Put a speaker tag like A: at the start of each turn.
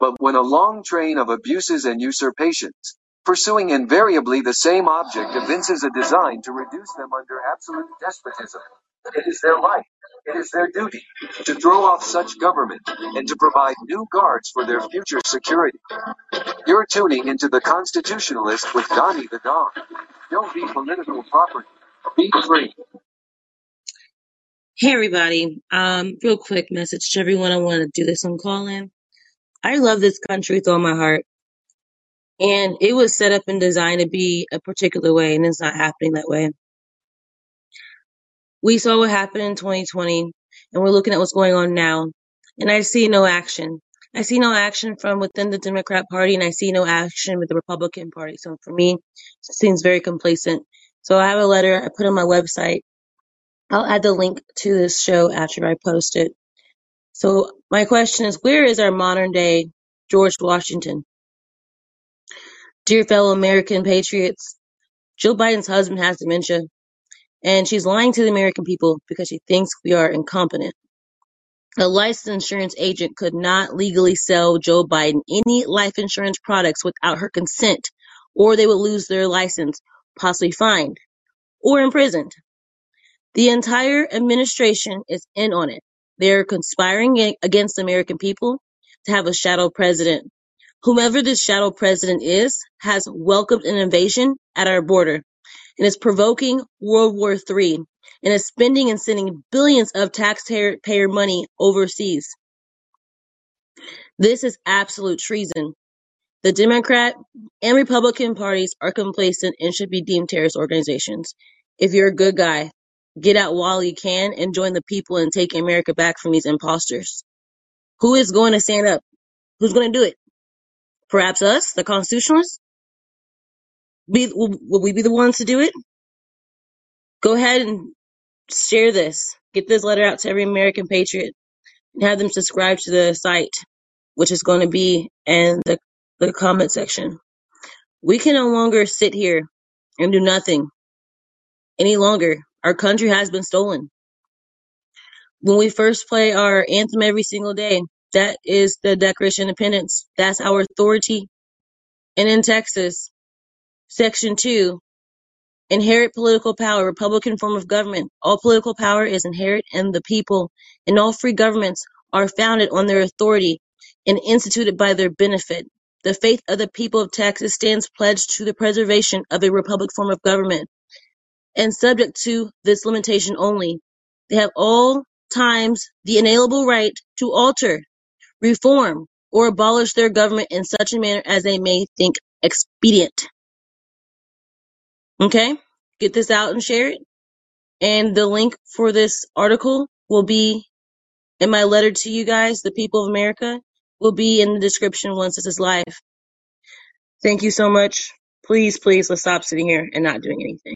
A: But when a long train of abuses and usurpations, pursuing invariably the same object, evinces a design to reduce them under absolute despotism, it is their right, it is their duty, to throw off such government, and to provide new guards for their future security. You're tuning into the Constitutionalist with Doni the Don. Don't be political property. Be free.
B: Hey everybody, um, real quick message to everyone. I want to do this on Callin. I love this country with all my heart, and it was set up and designed to be a particular way, and it's not happening that way. We saw what happened in 2020, and we're looking at what's going on now, and I see no action. I see no action from within the Democrat Party, and I see no action with the Republican Party. So for me, it seems very complacent. So I have a letter I put on my website. I'll add the link to this show after I post it. So my question is, where is our modern day George Washington? Dear fellow American patriots, Joe Biden's husband has dementia, and she's lying to the American people because she thinks we are incompetent. A licensed insurance agent could not legally sell Joe Biden any life insurance products without her consent, or they would lose their license, possibly fined, or imprisoned. The entire administration is in on it. They are conspiring against American people to have a shadow president. Whomever this shadow president is has welcomed an invasion at our border and is provoking World War III and is spending and sending billions of taxpayer money overseas. This is absolute treason. The Democrat and Republican parties are complacent and should be deemed terrorist organizations. If you're a good guy, get out while you can and join the people and take America back from these imposters. Who is going to stand up? Who's going to do it? Perhaps us, the constitutionalists? Be, will, will we be the ones to do it? Go ahead and share this. Get this letter out to every American patriot and have them subscribe to the site, which is going to be in the, the comment section. We can no longer sit here and do nothing any longer. Our country has been stolen. When we first play our anthem every single day, that is the Declaration of Independence. That's our authority. And in Texas, Section 2, inherit political power, Republican form of government. All political power is inherent in the people, and all free governments are founded on their authority and instituted by their benefit. The faith of the people of Texas stands pledged to the preservation of a republic form of government, and subject to this limitation only. They have all times the inalienable right to alter, reform, or abolish their government in such a manner as they may think expedient. Okay? Get this out and share it. And the link for this article will be in my letter to you guys, the people of America, will be in the description once this is live. Thank you so much. Please, please, let's stop sitting here and not doing anything.